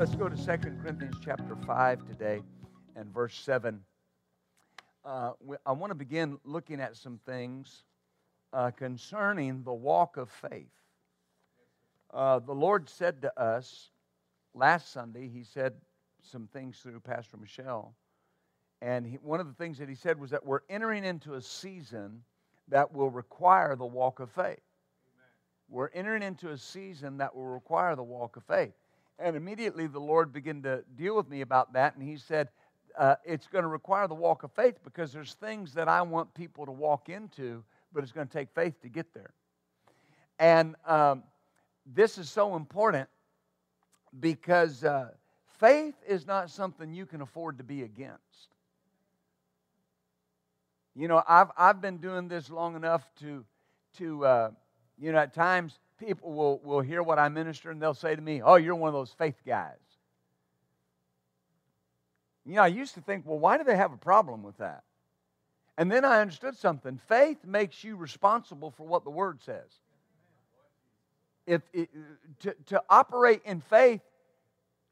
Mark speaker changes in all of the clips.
Speaker 1: Let's go to 2 Corinthians chapter 5 today and verse 7. Uh, I want to begin looking at some things uh, concerning the walk of faith. Uh, the Lord said to us last Sunday, He said some things through Pastor Michelle. And he, one of the things that He said was that we're entering into a season that will require the walk of faith. Amen. We're entering into a season that will require the walk of faith. And immediately the Lord began to deal with me about that. And He said, uh, It's going to require the walk of faith because there's things that I want people to walk into, but it's going to take faith to get there. And um, this is so important because uh, faith is not something you can afford to be against. You know, I've, I've been doing this long enough to, to uh, you know, at times people will, will hear what I minister and they'll say to me, Oh, you're one of those faith guys. You know, I used to think, well, why do they have a problem with that? And then I understood something. Faith makes you responsible for what the Word says. If it, to, to operate in faith,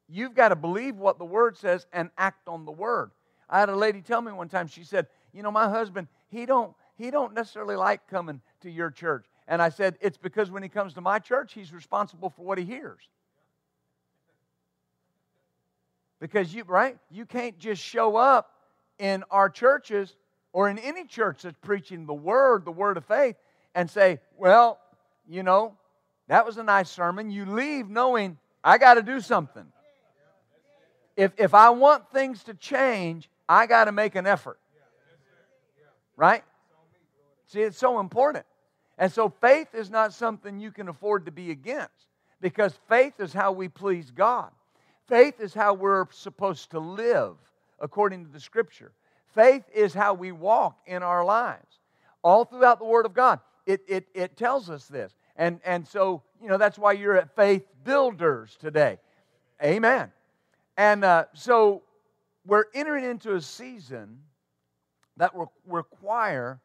Speaker 1: you've got to believe what the Word says and act on the Word. I had a lady tell me one time, she said, You know, my husband, he don't, he don't necessarily like coming to your church. And I said, It's because when he comes to my church, he's responsible for what he hears. Because you, right? You can't just show up in our churches or in any church that's preaching the word, the word of faith, and say, Well, you know, that was a nice sermon. You leave knowing I got to do something. If, if I want things to change, I got to make an effort. Right? See, it's so important. And so faith is not something you can afford to be against because faith is how we please God. Faith is how we're supposed to live according to the scripture. Faith is how we walk in our lives. All throughout the Word of God, it, it, it tells us this. And, and so, you know, that's why you're at Faith Builders today. Amen. And uh, so we're entering into a season that will require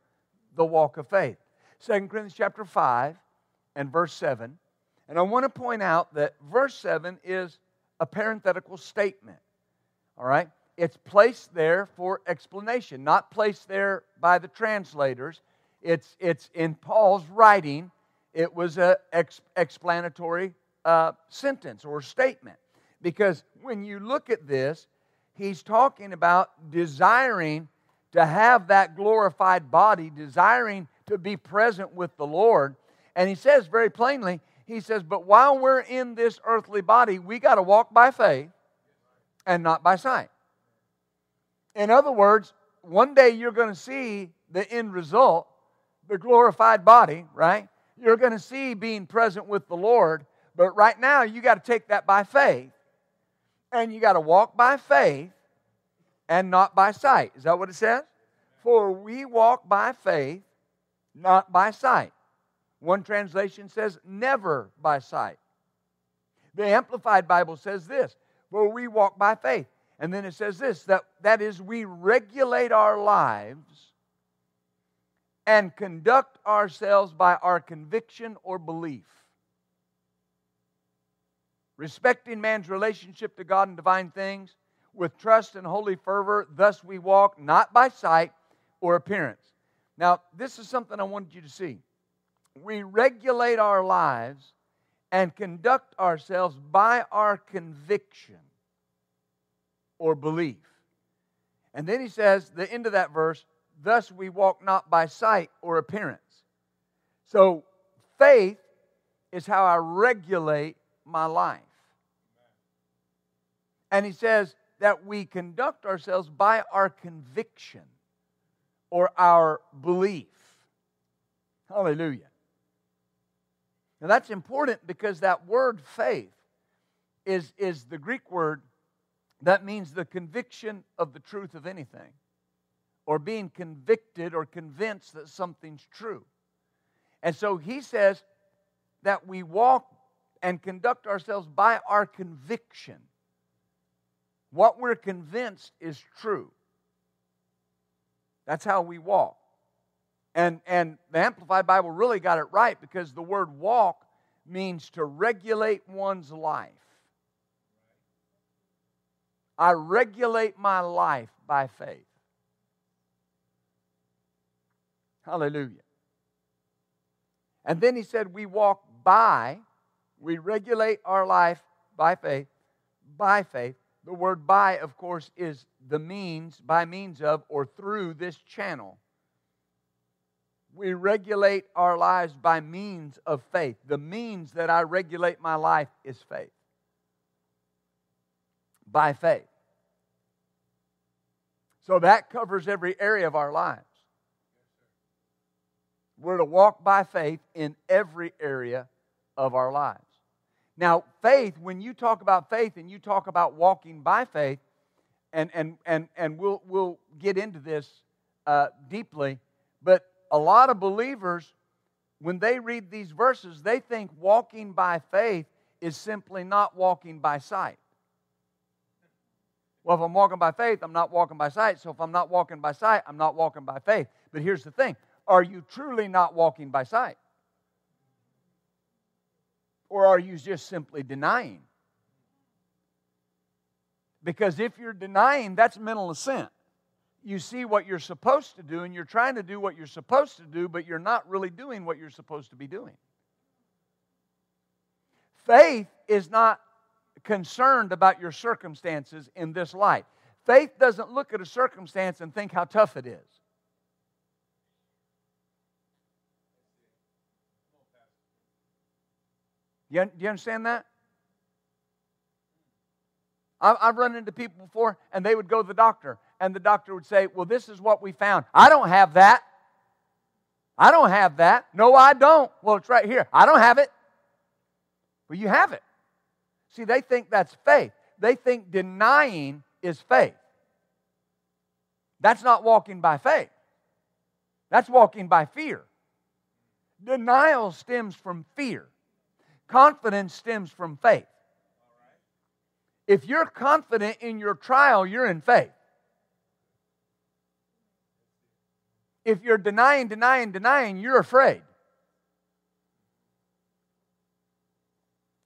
Speaker 1: the walk of faith. 2 Corinthians chapter 5 and verse 7. And I want to point out that verse 7 is a parenthetical statement. All right? It's placed there for explanation, not placed there by the translators. It's, it's in Paul's writing, it was an ex- explanatory uh, sentence or statement. Because when you look at this, he's talking about desiring to have that glorified body, desiring to be present with the Lord. And he says very plainly, he says, But while we're in this earthly body, we got to walk by faith and not by sight. In other words, one day you're going to see the end result, the glorified body, right? You're going to see being present with the Lord. But right now, you got to take that by faith. And you got to walk by faith and not by sight. Is that what it says? For we walk by faith not by sight. One translation says, never by sight. The Amplified Bible says this, for we walk by faith. And then it says this that, that is, we regulate our lives and conduct ourselves by our conviction or belief. Respecting man's relationship to God and divine things with trust and holy fervor, thus we walk not by sight or appearance. Now, this is something I wanted you to see. We regulate our lives and conduct ourselves by our conviction or belief. And then he says, the end of that verse, thus we walk not by sight or appearance. So, faith is how I regulate my life. And he says that we conduct ourselves by our conviction or our belief. Hallelujah. Now that's important because that word faith is, is the Greek word that means the conviction of the truth of anything, or being convicted or convinced that something's true. And so he says that we walk and conduct ourselves by our conviction. What we're convinced is true. That's how we walk. And, and the Amplified Bible really got it right because the word walk means to regulate one's life. I regulate my life by faith. Hallelujah. And then he said, We walk by, we regulate our life by faith, by faith. The word by, of course, is the means, by means of, or through this channel. We regulate our lives by means of faith. The means that I regulate my life is faith. By faith. So that covers every area of our lives. We're to walk by faith in every area of our lives. Now, faith, when you talk about faith and you talk about walking by faith, and, and, and, and we'll, we'll get into this uh, deeply, but a lot of believers, when they read these verses, they think walking by faith is simply not walking by sight. Well, if I'm walking by faith, I'm not walking by sight. So if I'm not walking by sight, I'm not walking by faith. But here's the thing are you truly not walking by sight? Or are you just simply denying? Because if you're denying, that's mental assent. You see what you're supposed to do, and you're trying to do what you're supposed to do, but you're not really doing what you're supposed to be doing. Faith is not concerned about your circumstances in this light. Faith doesn't look at a circumstance and think how tough it is. You, do you understand that? I've run into people before, and they would go to the doctor, and the doctor would say, Well, this is what we found. I don't have that. I don't have that. No, I don't. Well, it's right here. I don't have it. Well, you have it. See, they think that's faith. They think denying is faith. That's not walking by faith, that's walking by fear. Denial stems from fear. Confidence stems from faith. If you're confident in your trial, you're in faith. If you're denying, denying, denying, you're afraid.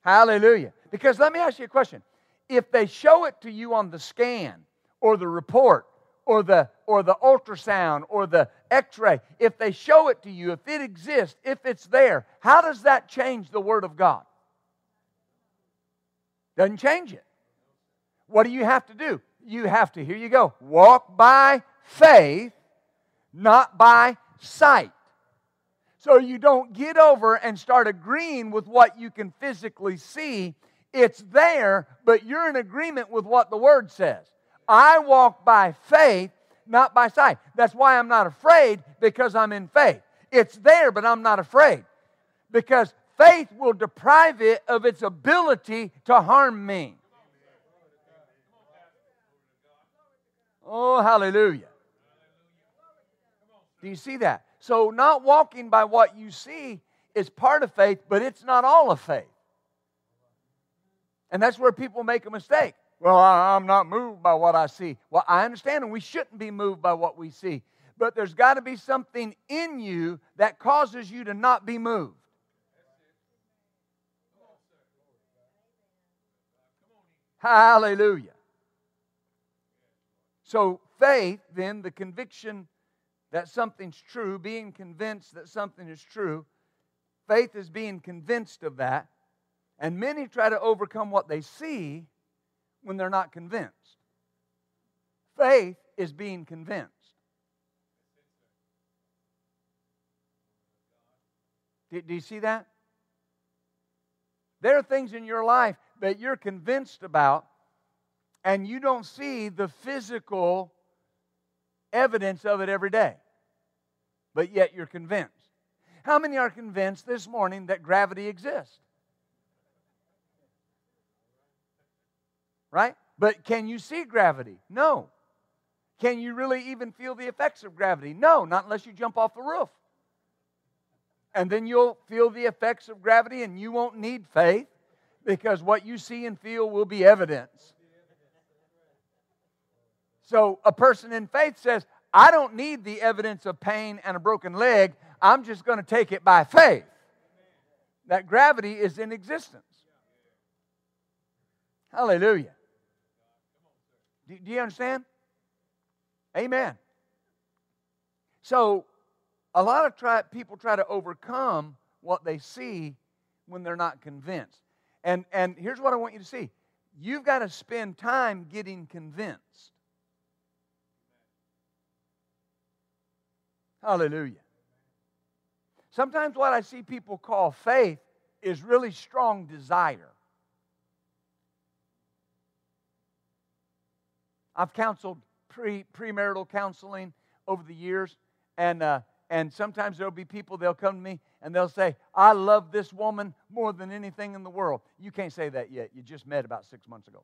Speaker 1: Hallelujah. Because let me ask you a question. If they show it to you on the scan or the report or the or the ultrasound or the x-ray if they show it to you if it exists if it's there how does that change the word of god? Doesn't change it. What do you have to do? You have to here you go walk by faith not by sight. So you don't get over and start agreeing with what you can physically see. It's there but you're in agreement with what the word says I walk by faith, not by sight. That's why I'm not afraid because I'm in faith. It's there, but I'm not afraid because faith will deprive it of its ability to harm me. Oh, hallelujah. Do you see that? So, not walking by what you see is part of faith, but it's not all of faith. And that's where people make a mistake. Well, I'm not moved by what I see. Well, I understand, and we shouldn't be moved by what we see. But there's got to be something in you that causes you to not be moved. Hallelujah. So, faith, then, the conviction that something's true, being convinced that something is true, faith is being convinced of that. And many try to overcome what they see when they're not convinced. Faith is being convinced. Do, do, you see that? There are things in your life that you're convinced about, and you don't see the physical evidence of it every day, but yet you're convinced. How many are convinced this morning that gravity exists? Right? But can you see gravity? No. Can you really even feel the effects of gravity? No, not unless you jump off the roof. And then you'll feel the effects of gravity and you won't need faith because what you see and feel will be evidence. So a person in faith says, I don't need the evidence of pain and a broken leg. I'm just going to take it by faith. That gravity is in existence. Hallelujah. Do, do you understand? Amen. So, a lot of try, people try to overcome what they see when they're not convinced. And, and here's what I want you to see you've got to spend time getting convinced. Hallelujah. Sometimes what I see people call faith is really strong desire. I've counseled pre premarital counseling over the years, and uh, and sometimes there'll be people they'll come to me and they'll say, "I love this woman more than anything in the world." You can't say that yet. You just met about six months ago.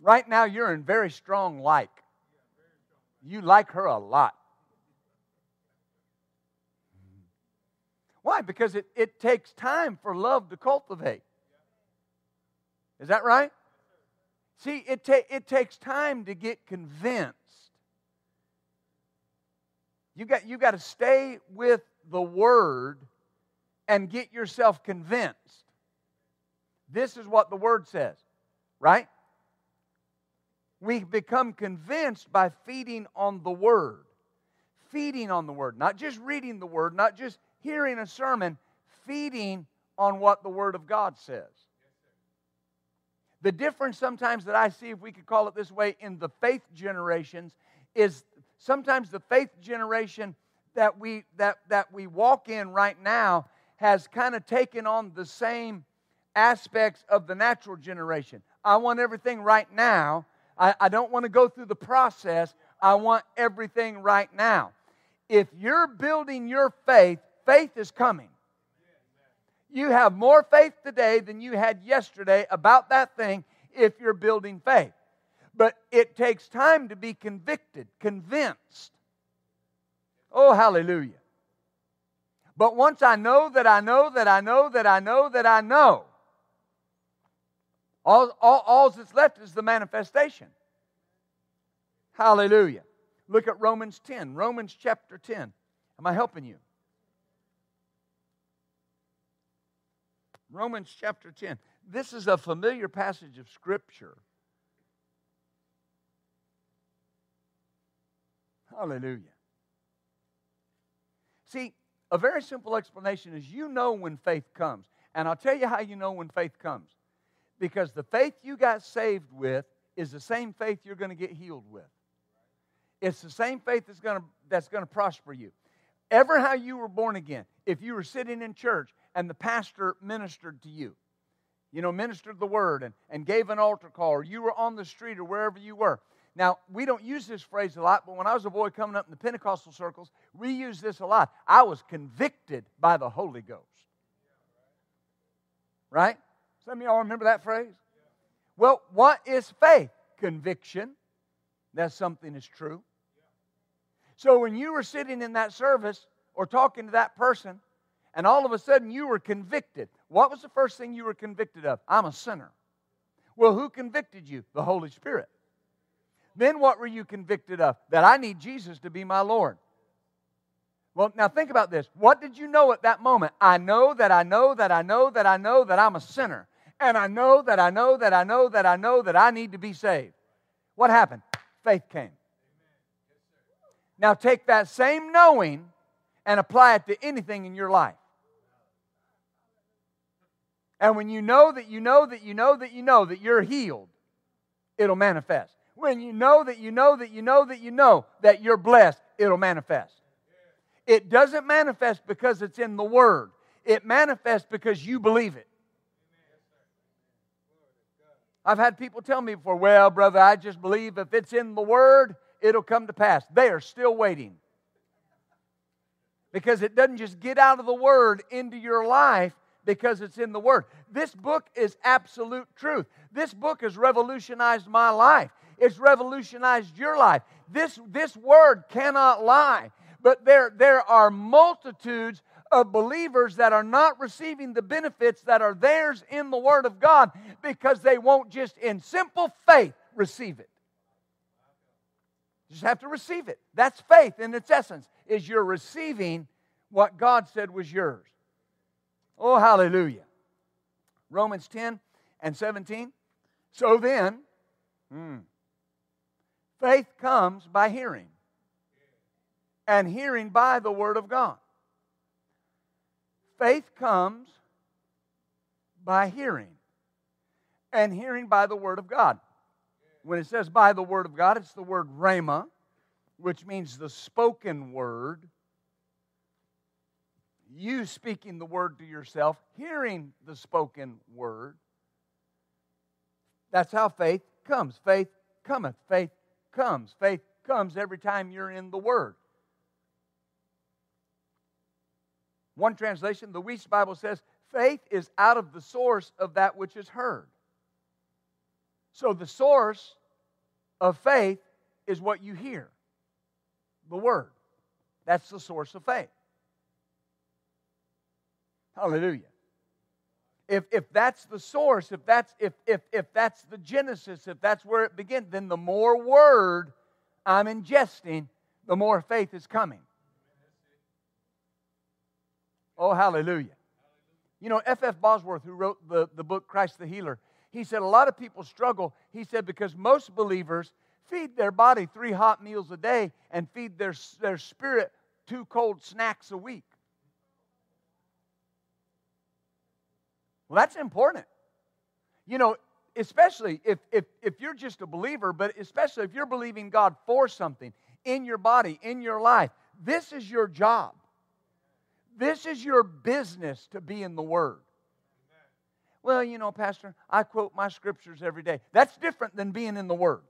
Speaker 1: Right now, you're in very strong like. You like her a lot. Why? Because it, it takes time for love to cultivate. Is that right? See, it, ta- it takes time to get convinced. You got, you got to stay with the Word and get yourself convinced. This is what the Word says, right? We become convinced by feeding on the Word. Feeding on the Word, not just reading the Word, not just hearing a sermon, feeding on what the Word of God says. The difference sometimes that I see, if we could call it this way, in the faith generations is sometimes the faith generation that we that that we walk in right now has kind of taken on the same aspects of the natural generation. I want everything right now. I, I don't want to go through the process. I want everything right now. If you're building your faith, faith is coming. You have more faith today than you had yesterday about that thing if you're building faith. But it takes time to be convicted, convinced. Oh, hallelujah. But once I know that I know that I know that I know that I know, all, all, all that's left is the manifestation. Hallelujah. Look at Romans 10, Romans chapter 10. Am I helping you? Romans chapter 10. This is a familiar passage of Scripture. Hallelujah. See, a very simple explanation is you know when faith comes. And I'll tell you how you know when faith comes. Because the faith you got saved with is the same faith you're going to get healed with. It's the same faith that's going to, that's going to prosper you. Ever how you were born again, if you were sitting in church and the pastor ministered to you. You know, ministered the word and, and gave an altar call, or you were on the street or wherever you were. Now, we don't use this phrase a lot, but when I was a boy coming up in the Pentecostal circles, we use this a lot. I was convicted by the Holy Ghost. Right? Some of y'all remember that phrase? Well, what is faith? Conviction that something is true. So when you were sitting in that service or talking to that person, and all of a sudden you were convicted. What was the first thing you were convicted of? I'm a sinner. Well, who convicted you? The Holy Spirit. Then what were you convicted of? That I need Jesus to be my Lord. Well, now think about this. What did you know at that moment? I know that I know that I know that I know that I'm a sinner. And I know that I know that I know that I know that I need to be saved. What happened? Faith came. Now take that same knowing and apply it to anything in your life. And when you know that you know that you know that you know that you're healed, it'll manifest. When you know that you know that you know that you know that you're blessed, it'll manifest. It doesn't manifest because it's in the Word, it manifests because you believe it. I've had people tell me before, well, brother, I just believe if it's in the Word, it'll come to pass. They are still waiting. Because it doesn't just get out of the Word into your life, Because it's in the Word. This book is absolute truth. This book has revolutionized my life. It's revolutionized your life. This, this Word cannot lie. But there, there are multitudes of believers that are not receiving the benefits that are theirs in the Word of God because they won't just in simple faith receive it. You just have to receive it. That's faith in its essence, is you're receiving what God said was yours. Oh, hallelujah. Romans 10 and 17. So then, hmm, faith comes by hearing, and hearing by the Word of God. Faith comes by hearing, and hearing by the Word of God. When it says by the Word of God, it's the word rhema, which means the spoken word. You speaking the word to yourself, hearing the spoken word. That's how faith comes. Faith cometh. Faith comes. Faith comes every time you're in the Word. One translation, the Wuest Bible says, faith is out of the source of that which is heard. So the source of faith is what you hear the Word. That's the source of faith. Hallelujah. If, if that's the source, if that's, if, if, if that's the genesis, if that's where it begins, then the more word I'm ingesting, the more faith is coming. Oh, hallelujah. You know, F.F. F. Bosworth, who wrote the, the book Christ the Healer, he said a lot of people struggle. He said because most believers feed their body three hot meals a day and feed their, their spirit two cold snacks a week. Well, that's important. You know, especially if, if, if you're just a believer, but especially if you're believing God for something in your body, in your life, this is your job. This is your business to be in the Word. Well, you know, Pastor, I quote my scriptures every day. That's different than being in the Word.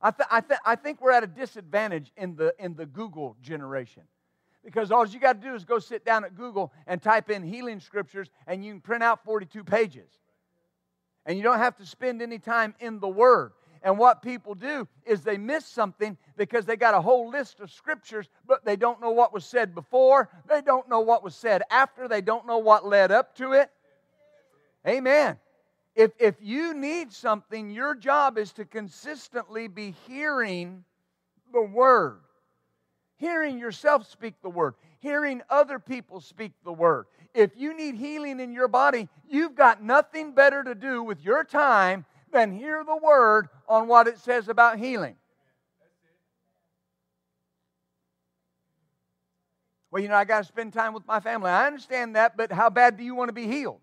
Speaker 1: I, th- I, th- I think we're at a disadvantage in the, in the Google generation. Because all you got to do is go sit down at Google and type in healing scriptures, and you can print out 42 pages. And you don't have to spend any time in the Word. And what people do is they miss something because they got a whole list of scriptures, but they don't know what was said before. They don't know what was said after. They don't know what led up to it. Amen. If, if you need something, your job is to consistently be hearing the word, hearing yourself speak the word, hearing other people speak the word. If you need healing in your body, you've got nothing better to do with your time than hear the word on what it says about healing. Well, you know, I got to spend time with my family. I understand that, but how bad do you want to be healed?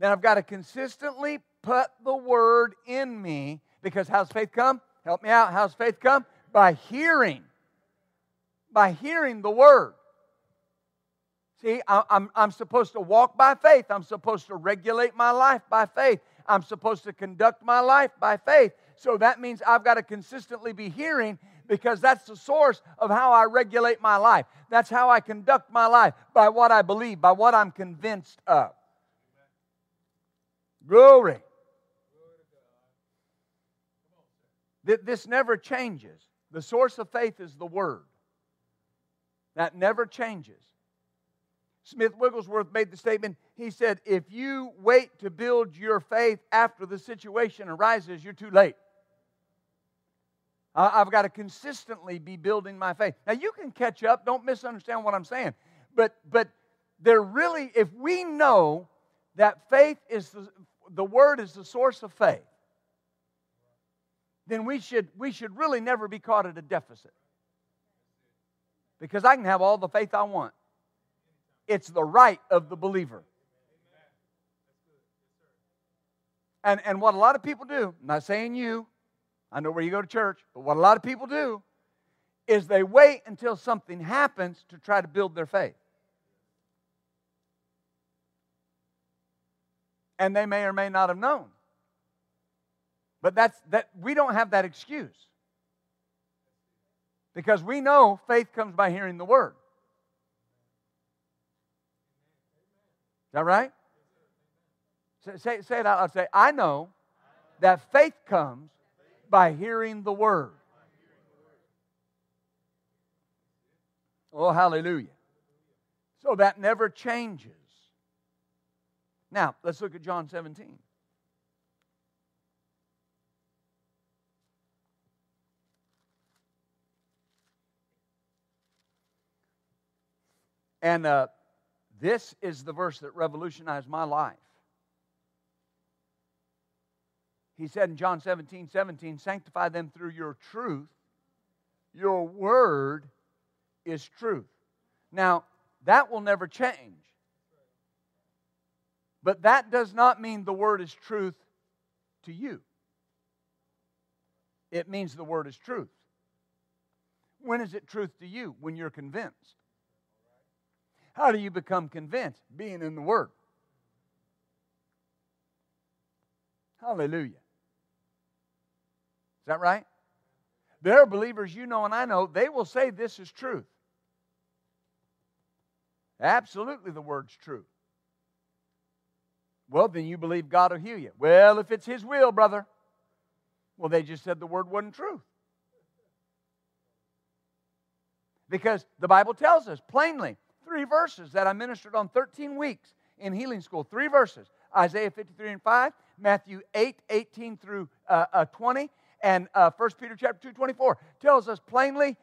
Speaker 1: Then I've got to consistently put the word in me because how's faith come? Help me out. How's faith come? By hearing. By hearing the word. See, I'm, I'm supposed to walk by faith. I'm supposed to regulate my life by faith. I'm supposed to conduct my life by faith. So that means I've got to consistently be hearing because that's the source of how I regulate my life. That's how I conduct my life by what I believe, by what I'm convinced of. Glory. This never changes. The source of faith is the Word. That never changes. Smith Wigglesworth made the statement. He said, If you wait to build your faith after the situation arises, you're too late. I've got to consistently be building my faith. Now, you can catch up. Don't misunderstand what I'm saying. But, but there really, if we know that faith is the, the word is the source of faith, then we should, we should really never be caught at a deficit. Because I can have all the faith I want. It's the right of the believer. And, and what a lot of people do, I'm not saying you, I know where you go to church, but what a lot of people do is they wait until something happens to try to build their faith. And they may or may not have known. But that's that we don't have that excuse. Because we know faith comes by hearing the word. Is that right? Say, say it out loud. Say, I know that faith comes by hearing the word. Oh, hallelujah. So that never changes. Now, let's look at John 17. And uh, this is the verse that revolutionized my life. He said in John 17, 17, sanctify them through your truth. Your word is truth. Now, that will never change. But that does not mean the word is truth to you. It means the word is truth. When is it truth to you? When you're convinced. How do you become convinced? Being in the Word. Hallelujah. Is that right? There are believers you know and I know, they will say this is truth. Absolutely, the word's true. Well, then you believe God will heal you. Well, if it's His will, brother. Well, they just said the word wasn't true. Because the Bible tells us plainly three verses that I ministered on 13 weeks in healing school. Three verses Isaiah 53 and 5, Matthew 8, 18 through uh, uh, 20, and uh, 1 Peter chapter 2, 24 tells us plainly,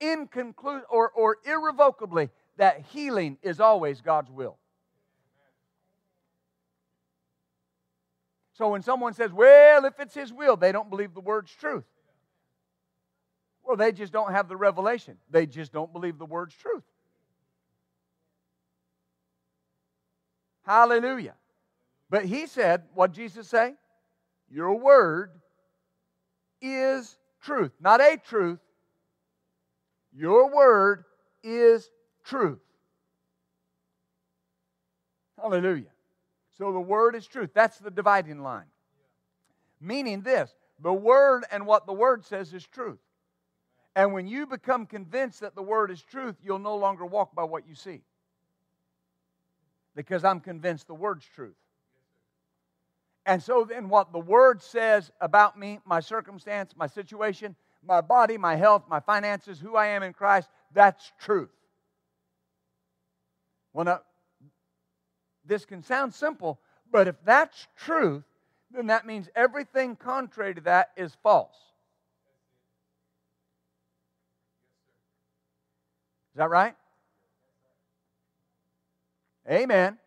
Speaker 1: inconclude or, or irrevocably, that healing is always God's will. So when someone says, well, if it's His will, they don't believe the word's truth. Well, they just don't have the revelation. They just don't believe the word's truth. Hallelujah. But he said, what Jesus say? Your word is truth. Not a truth. Your word is truth. Hallelujah. So the word is truth. That's the dividing line. Meaning this the word and what the word says is truth. And when you become convinced that the word is truth, you'll no longer walk by what you see because I'm convinced the word's truth. And so then, what the word says about me, my circumstance, my situation, my body, my health, my finances, who I am in Christ, that's truth. Well, now, this can sound simple, but if that's truth, then that means everything contrary to that is false. Is that right? Amen.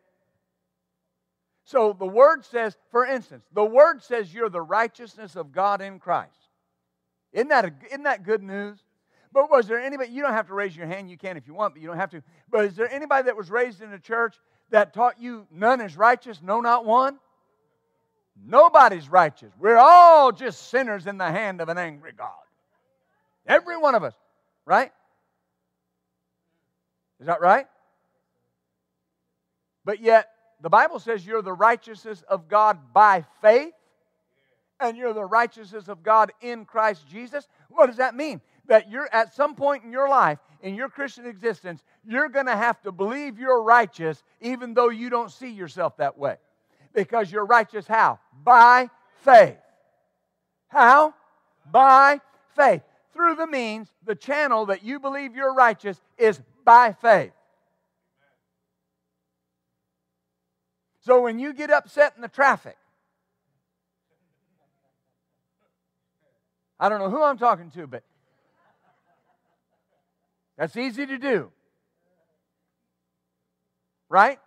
Speaker 1: So the word says, for instance, the word says you're the righteousness of God in Christ. Isn't that, a, isn't that good news? But was there anybody, you don't have to raise your hand, you can if you want, but you don't have to. But is there anybody that was raised in a church that taught you none is righteous, no, not one? Nobody's righteous. We're all just sinners in the hand of an angry God. Every one of us, right? Is that right? But yet, the Bible says you're the righteousness of God by faith, and you're the righteousness of God in Christ Jesus. What does that mean? That you're at some point in your life, in your Christian existence, you're going to have to believe you're righteous even though you don't see yourself that way. Because you're righteous how? By faith. How? By faith. Through the means, the channel that you believe you're righteous is by faith. So when you get upset in the traffic, I don't know who I'm talking to, but that's easy to do. Right?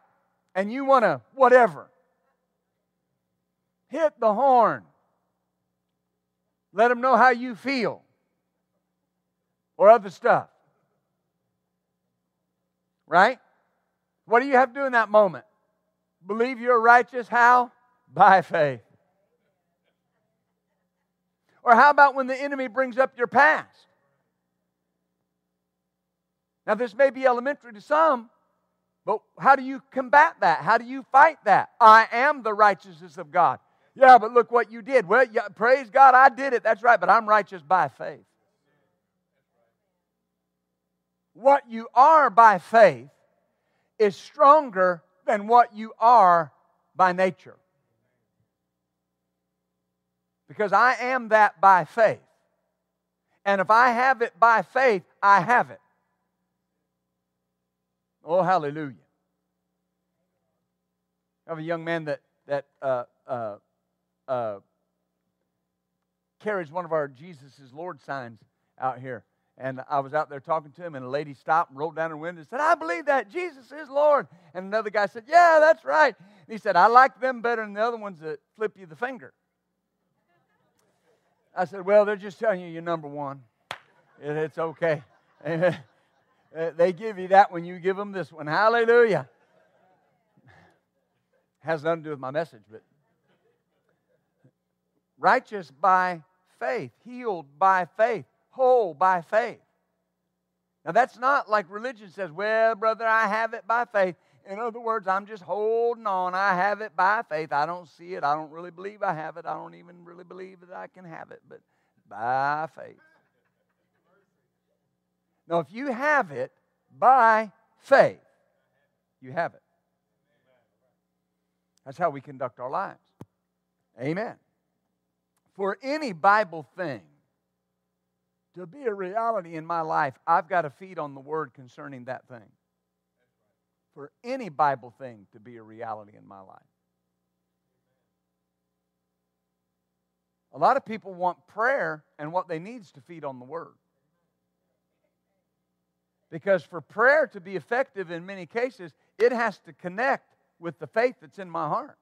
Speaker 1: And you want to, whatever, hit the horn. Let them know how you feel or other stuff. Right? What do you have to do in that moment? Believe you're righteous how? By faith. Or how about when the enemy brings up your past? Now, this may be elementary to some, but how do you combat that? How do you fight that? I am the righteousness of God. Yeah, but look what you did. Well, yeah, praise God, I did it. That's right, but I'm righteous by faith. What you are by faith is stronger than what you are by nature. Because I am that by faith. And if I have it by faith, I have it. Oh, hallelujah. I have a young man that, that uh, uh, uh, carries one of our Jesus Lord signs out here. And I was out there talking to him, and a lady stopped and rolled down her window and said, I believe that Jesus is Lord. And another guy said, Yeah, that's right. And he said, I like them better than the other ones that flip you the finger. I said, Well, they're just telling you you're number one. It's okay. Uh, they give you that when you give them this one. Hallelujah. Has nothing to do with my message, but righteous by faith, healed by faith, whole by faith. Now, that's not like religion says, well, brother, I have it by faith. In other words, I'm just holding on. I have it by faith. I don't see it. I don't really believe I have it. I don't even really believe that I can have it, but by faith. Now, if you have it by faith, you have it. That's how we conduct our lives. Amen. For any Bible thing to be a reality in my life, I've got to feed on the word concerning that thing. For any Bible thing to be a reality in my life. A lot of people want prayer, and what they need is to feed on the word. Because for prayer to be effective in many cases, it has to connect with the faith that's in my heart.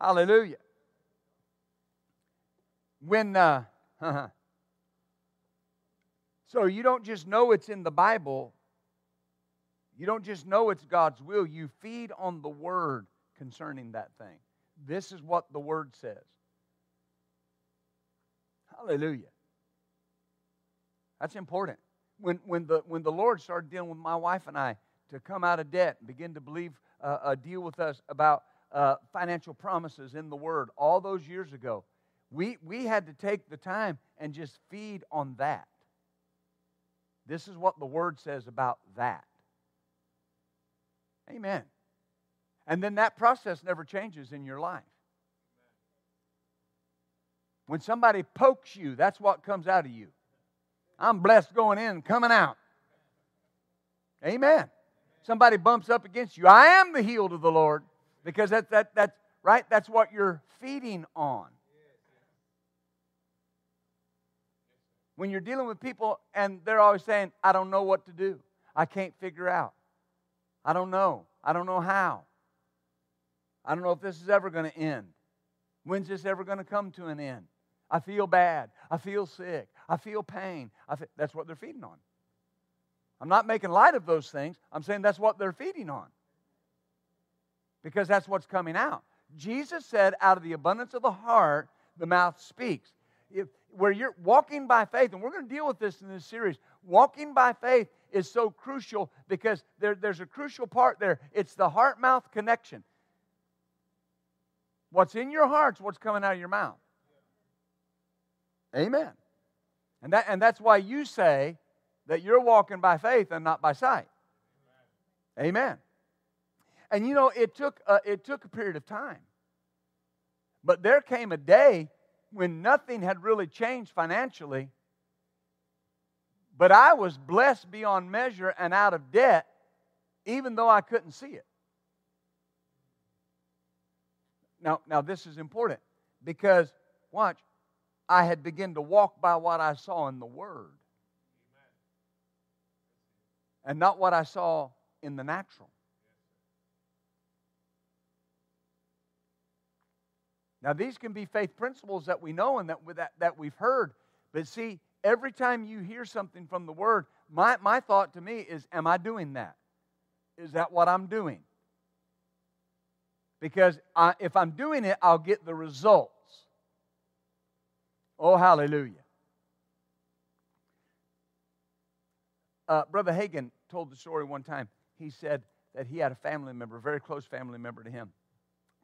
Speaker 1: Hallelujah. When, uh, so you don't just know it's in the Bible, you don't just know it's God's will, you feed on the Word concerning that thing. This is what the Word says. Hallelujah. That's important. When, when, the, when the Lord started dealing with my wife and I to come out of debt and begin to believe, uh, uh, deal with us about uh, financial promises in the Word all those years ago, we, we had to take the time and just feed on that. This is what the Word says about that. Amen. And then that process never changes in your life. When somebody pokes you, that's what comes out of you. I'm blessed going in coming out. Amen. Somebody bumps up against you. I am the healed of the Lord because that, that, that's right. That's what you're feeding on. When you're dealing with people and they're always saying, I don't know what to do. I can't figure out. I don't know. I don't know how. I don't know if this is ever going to end. When's this ever going to come to an end? I feel bad. I feel sick. I feel pain. I that's what they're feeding on. I'm not making light of those things. I'm saying that's what they're feeding on. Because that's what's coming out. Jesus said, out of the abundance of the heart, the mouth speaks. If, where you're walking by faith, and we're going to deal with this in this series, walking by faith is so crucial because there, there's a crucial part there. It's the heart mouth connection. What's in your heart's what's coming out of your mouth. Amen. And, that, and that's why you say that you're walking by faith and not by sight. Amen. And you know, it took, a, it took a period of time. But there came a day when nothing had really changed financially, but I was blessed beyond measure and out of debt, even though I couldn't see it. Now, now this is important because, watch, I had begun to walk by what I saw in the Word and not what I saw in the natural. Now, these can be faith principles that we know and that, that, that we've heard. But see, every time you hear something from the Word, my, my thought to me is, Am I doing that? Is that what I'm doing? Because I, if I'm doing it, I'll get the results. Oh, hallelujah. Uh, Brother Hagin told the story one time. He said that he had a family member, a very close family member to him,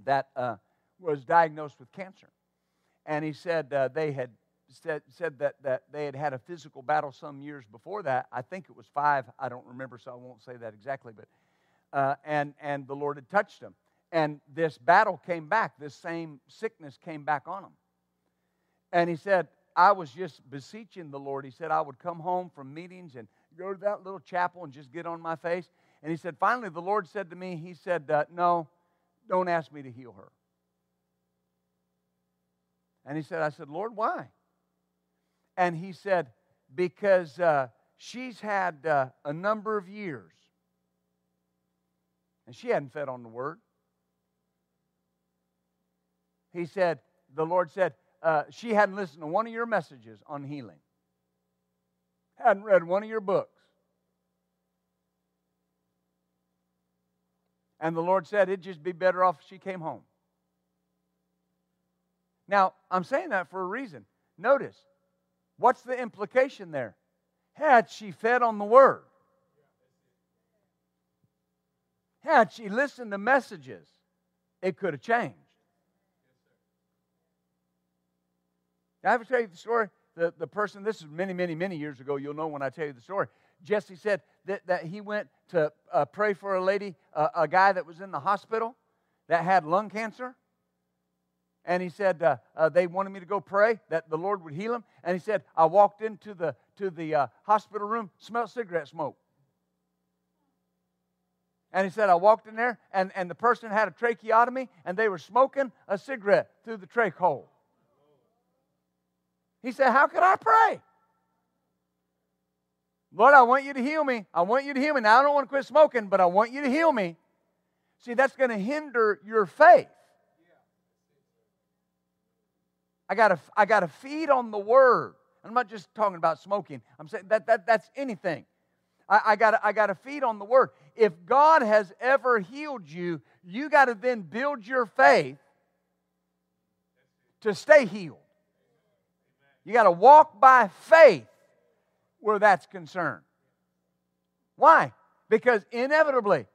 Speaker 1: that uh, was diagnosed with cancer. And he said uh, they had said, said that, that they had had a physical battle some years before that. I think it was five. I don't remember, so I won't say that exactly. But uh, and and the Lord had touched him, and this battle came back. This same sickness came back on him. And he said, I was just beseeching the Lord. He said I would come home from meetings and go to that little chapel and just get on my face. And he said, finally, the Lord said to me, He said, uh, No, don't ask me to heal her. And he said, I said, Lord, why? And he said, Because uh, she's had uh, a number of years and she hadn't fed on the word. He said, The Lord said, uh, she hadn't listened to one of your messages on healing, hadn't read one of your books. And the Lord said, It'd just be better off if she came home. Now, I'm saying that for a reason. Notice, what's the implication there? Had she fed on the word, had she listened to messages, it could have changed. I have to tell you the story? The, the person, this is many, many, many years ago, you'll know when I tell you the story. Jesse said that, that he went to uh, pray for a lady, uh, a guy that was in the hospital that had lung cancer. And he said, uh, uh they wanted me to go pray that the Lord would heal him. And he said, I walked into the, to the uh, hospital room, smelled cigarette smoke. And he said, I walked in there, and, and the person had a tracheotomy, and they were smoking a cigarette through the trach hole. He said, How could I pray? Lord, I want you to heal me. I want you to heal me. Now, I don't want to quit smoking, but I want you to heal me. See, that's going to hinder your faith. I got to I got to feed on the word. I'm not just talking about smoking. I'm saying that, that that's anything. I, I got I got to feed on the word. If God has ever healed you, you got to then build your faith to stay healed. You got to walk by faith where that's concerned. Why? Because inevitably,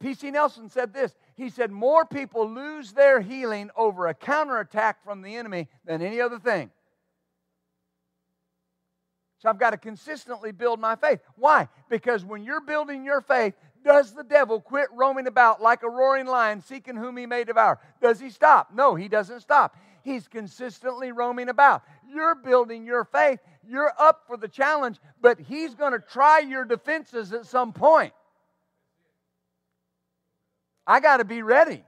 Speaker 1: P.C. Nelson said this. He said, More people lose their healing over a counterattack from the enemy than any other thing. So I've got to consistently build my faith. Why? Because when you're building your faith, does the devil quit roaming about like a roaring lion seeking whom he may devour? Does he stop? No, he doesn't stop. He's consistently roaming about. You're building your faith. You're up for the challenge, but he's going to try your defenses at some point. I got to be ready.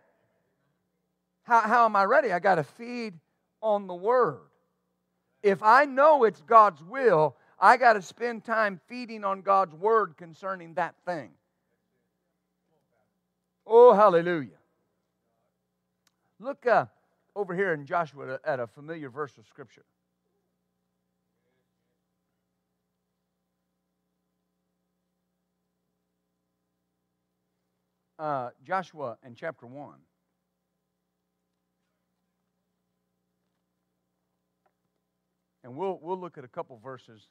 Speaker 1: How, how am I ready? I got to feed on the word. If I know it's God's will, I got to spend time feeding on God's word concerning that thing. Oh, hallelujah. Look uh, over here in Joshua at a familiar verse of Scripture. Uh, Joshua and chapter 1. And we'll, we'll look at a couple verses.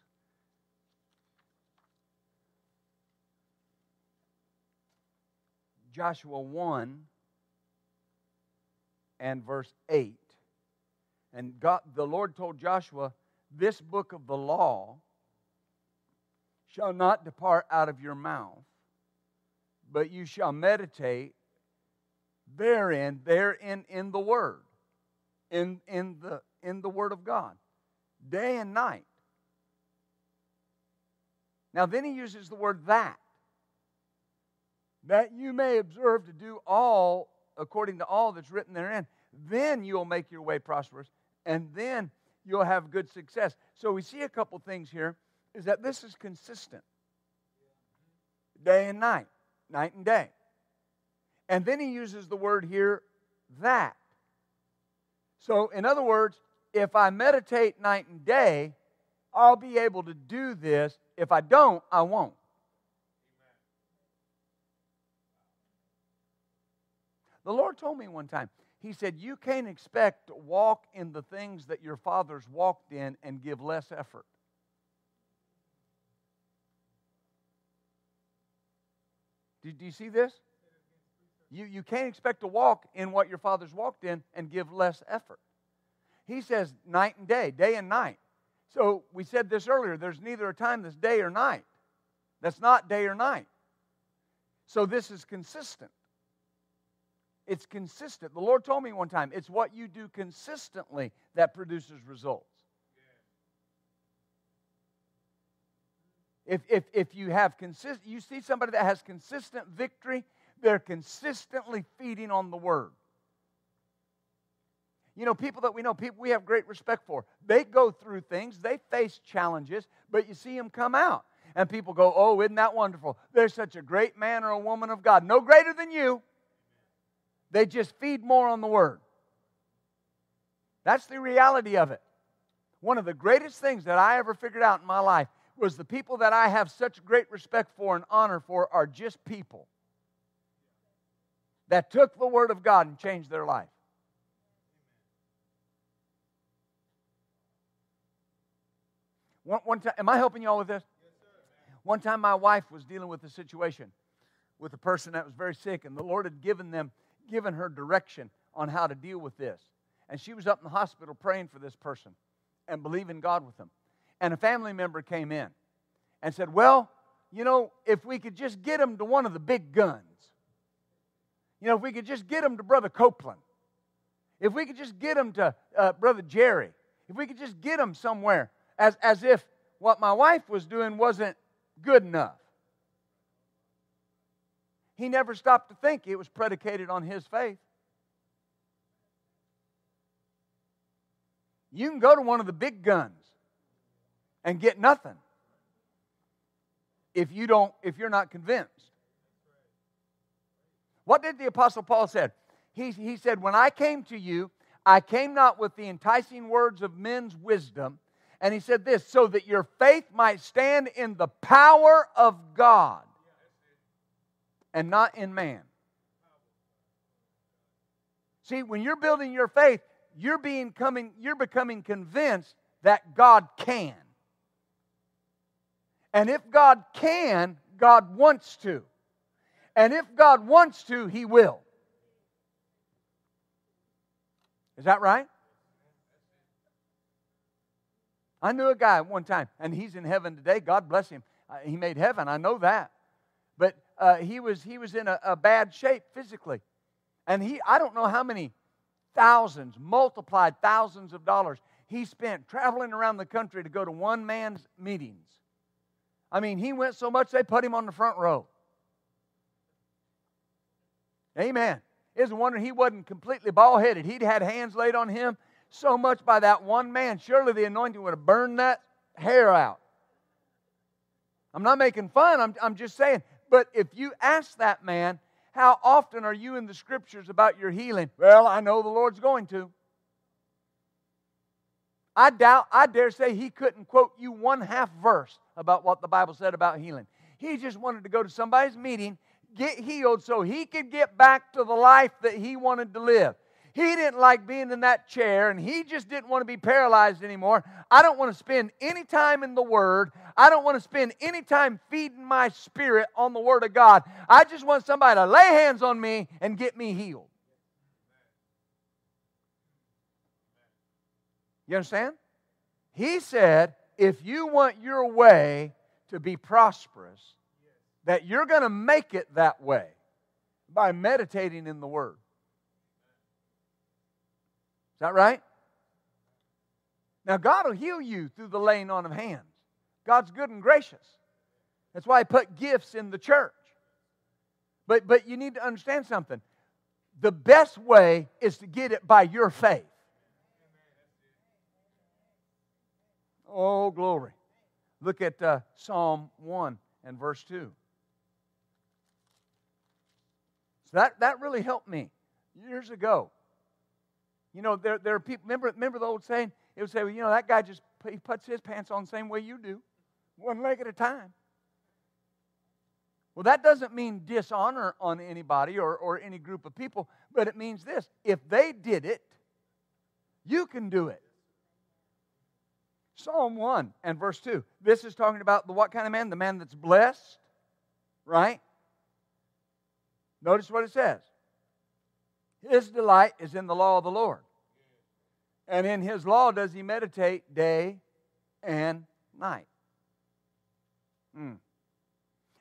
Speaker 1: Joshua 1 and verse 8. And God, the Lord told Joshua, This book of the law shall not depart out of your mouth, but you shall meditate therein, therein in the word, in, in, the, in the word of God, day and night. Now, then he uses the word that. That you may observe to do all according to all that's written therein. Then you'll make your way prosperous, and then you'll have good success. So we see a couple things here is that this is consistent day and night night and day. And then he uses the word here, that. So, in other words, if I meditate night and day, I'll be able to do this. If I don't, I won't. The Lord told me one time, He said, You can't expect to walk in the things that your fathers walked in and give less effort. Do, do you see this? You, you can't expect to walk in what your fathers walked in and give less effort. He says night and day, day and night. so we said this earlier there's neither a time that's day or night. That's not day or night. So this is consistent. It's consistent. The Lord told me one time it's what you do consistently that produces results. If, if, if you have consist, you see somebody that has consistent victory, they're consistently feeding on the word. You know, people that we know, people we have great respect for, they go through things, they face challenges, but you see them come out. And people go, Oh, isn't that wonderful? They're such a great man or a woman of God. No greater than you. They just feed more on the word. That's the reality of it. One of the greatest things that I ever figured out in my life was the people that I have such great respect for and honor for are just people that took the Word of God and changed their life. One, one time, am I helping you all with this? one time, my wife was dealing with a situation with a person that was very sick, and the Lord had given them, given her direction on how to deal with this. And she was up in the hospital praying for this person and believing God with them and a family member came in and said, Well, you know, if we could just get him to one of the big guns, you know, if we could just get him to Brother Copeland, if we could just get him to uh, Brother Jerry, if we could just get him somewhere, as, as if what my wife was doing wasn't good enough. He never stopped to think it was predicated on his faith. You can go to one of the big guns and get nothing if you don't if you're not convinced. What did the apostle paul said? He, he said when i came to you i came not with the enticing words of men's wisdom. And he said this so that your faith might stand in the power of god and not in man. See when you're building your faith you're being coming you're becoming convinced that god can and if God can, God wants to. And if God wants to, He will. Is that right? I knew a guy one time, and he's in heaven today. God bless him. Uh, he made heaven. I know that. But uh, he was he was in a, a bad shape physically, and he I don't know how many thousands, multiplied thousands of dollars he spent traveling around the country to go to one man's meetings I mean, he went so much they put him on the front row. Amen. It's a wonder he wasn't completely bald headed. He'd had hands laid on him so much by that one man. Surely the anointing would have burned that hair out. I'm not making fun, I'm, I'm just saying. But if you ask that man, how often are you in the scriptures about your healing? Well, I know the Lord's going to. I doubt, I dare say he couldn't quote you one half verse about what the Bible said about healing. He just wanted to go to somebody's meeting, get healed so he could get back to the life that he wanted to live. He didn't like being in that chair and he just didn't want to be paralyzed anymore. I don't want to spend any time in the Word. I don't want to spend any time feeding my spirit on the Word of God. I just want somebody to lay hands on me and get me healed. You understand? He said, if you want your way to be prosperous, that you're going to make it that way by meditating in the Word. Is that right? Now, God will heal you through the laying on of hands. God's good and gracious. That's why He put gifts in the church. But, but you need to understand something. The best way is to get it by your faith. Oh, glory. Look at uh, Psalm 1 and verse 2. So that, that really helped me years ago. You know, there, there are people, remember, remember the old saying? It would say, well, you know, that guy just he puts his pants on the same way you do, one leg at a time. Well, that doesn't mean dishonor on anybody or, or any group of people, but it means this if they did it, you can do it. Psalm 1 and verse 2. This is talking about the what kind of man? The man that's blessed, right? Notice what it says. His delight is in the law of the Lord. And in his law does he meditate day and night. Mm.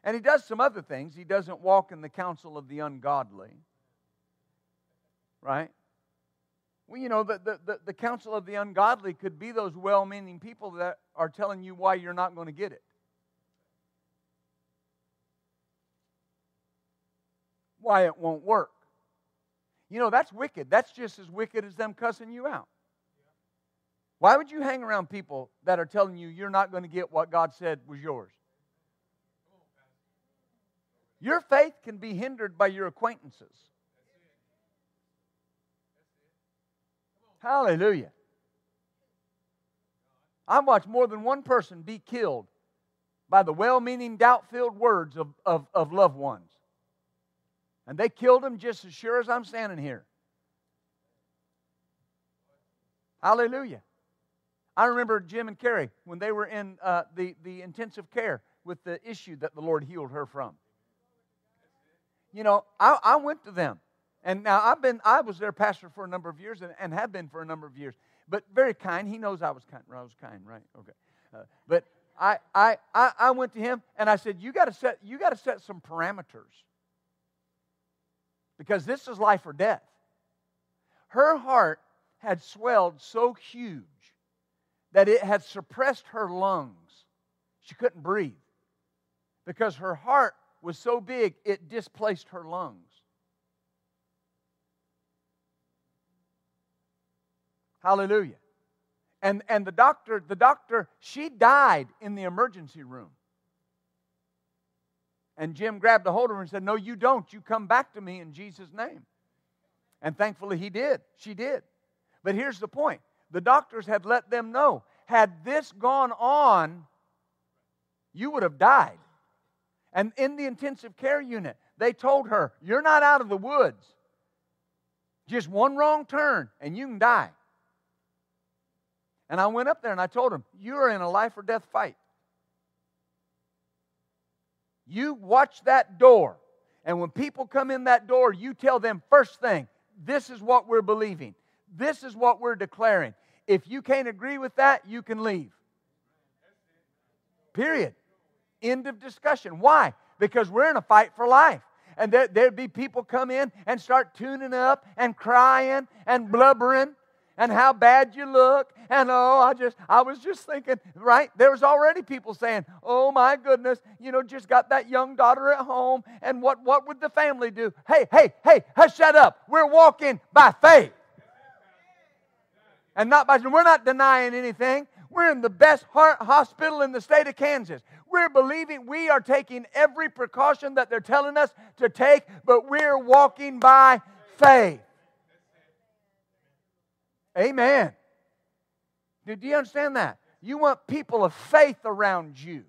Speaker 1: And he does some other things. He doesn't walk in the counsel of the ungodly. Right? Well, you know, the, the, the, the counsel of the ungodly could be those well meaning people that are telling you why you're not going to get it. Why it won't work. You know, that's wicked. That's just as wicked as them cussing you out. Why would you hang around people that are telling you you're not going to get what God said was yours? Your faith can be hindered by your acquaintances. Hallelujah. I've watched more than one person be killed by the well meaning, doubt filled words of, of, of, loved ones. And they killed them just as sure as I'm standing here. Hallelujah. I remember Jim and Carrie when they were in uh, the, the intensive care with the issue that the Lord healed her from. You know, I, I went to them. And now I've been, I was their pastor for a number of years and, and have been for a number of years. But very kind. He knows I was kind. I was kind, right? Okay. Uh, but I, I, I, I went to him and I said, you got to set, you got to set some parameters because this is life or death. Her heart had swelled so huge that it had suppressed her lungs. She couldn't breathe because her heart was so big it displaced her lungs. Hallelujah. And, and the doctor, the doctor, she died in the emergency room. And Jim grabbed a hold of her and said, No, you don't. You come back to me in Jesus' name. And thankfully he did. She did. But here's the point the doctors had let them know had this gone on, you would have died. And in the intensive care unit, they told her, You're not out of the woods. Just one wrong turn and you can die. And I went up there and I told him, You're in a life or death fight. You watch that door. And when people come in that door, you tell them first thing, this is what we're believing. This is what we're declaring. If you can't agree with that, you can leave. Period. End of discussion. Why? Because we're in a fight for life. And there, there'd be people come in and start tuning up and crying and blubbering and how bad you look. And oh i just i was just thinking right? There was already people saying oh my goodness you know just got that young daughter at home. And what what would the family do? Hey hey hey hush shut up. We're walking by faith. And not by we're not denying anything. We're in the best heart hospital in the state of kansas. We're believing we are taking every precaution that they're telling us to take but we're walking by faith Amen. Do you understand that? You want people of faith around you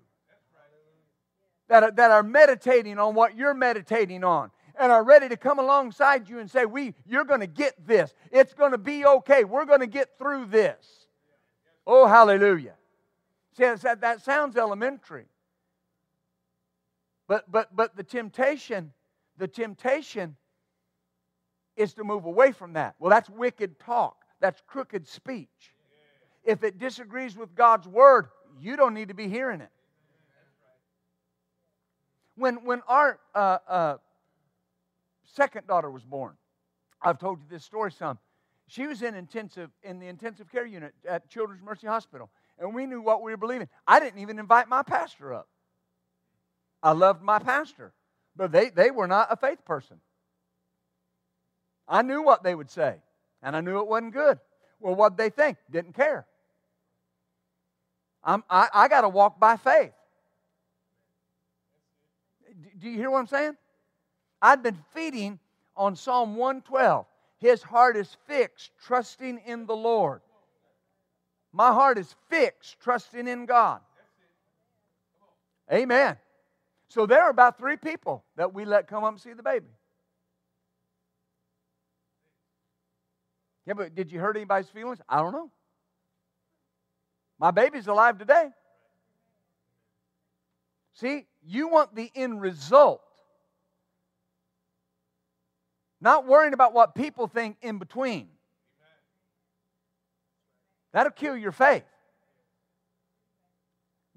Speaker 1: that are, that are meditating on what you're meditating on and are ready to come alongside you and say, we, You're going to get this. It's going to be okay. We're going to get through this. Oh, hallelujah. See, that, that sounds elementary. But, but, but the temptation, the temptation is to move away from that. Well, that's wicked talk. That's crooked speech. If it disagrees with God's word, you don't need to be hearing it. When, when our uh, uh, second daughter was born, I've told you this story some. She was in intensive in the intensive care unit at Children's Mercy Hospital, and we knew what we were believing. I didn't even invite my pastor up. I loved my pastor, but they, they were not a faith person. I knew what they would say. And I knew it wasn't good. Well, what'd they think? Didn't care. I'm, I, I got to walk by faith. Do you hear what I'm saying? I'd been feeding on Psalm 112. His heart is fixed, trusting in the Lord. My heart is fixed, trusting in God. Amen. So there are about three people that we let come up and see the baby. Yeah, but did you hurt anybody's feelings? I don't know. My baby's alive today. See, you want the end result. Not worrying about what people think in between. That'll kill your faith.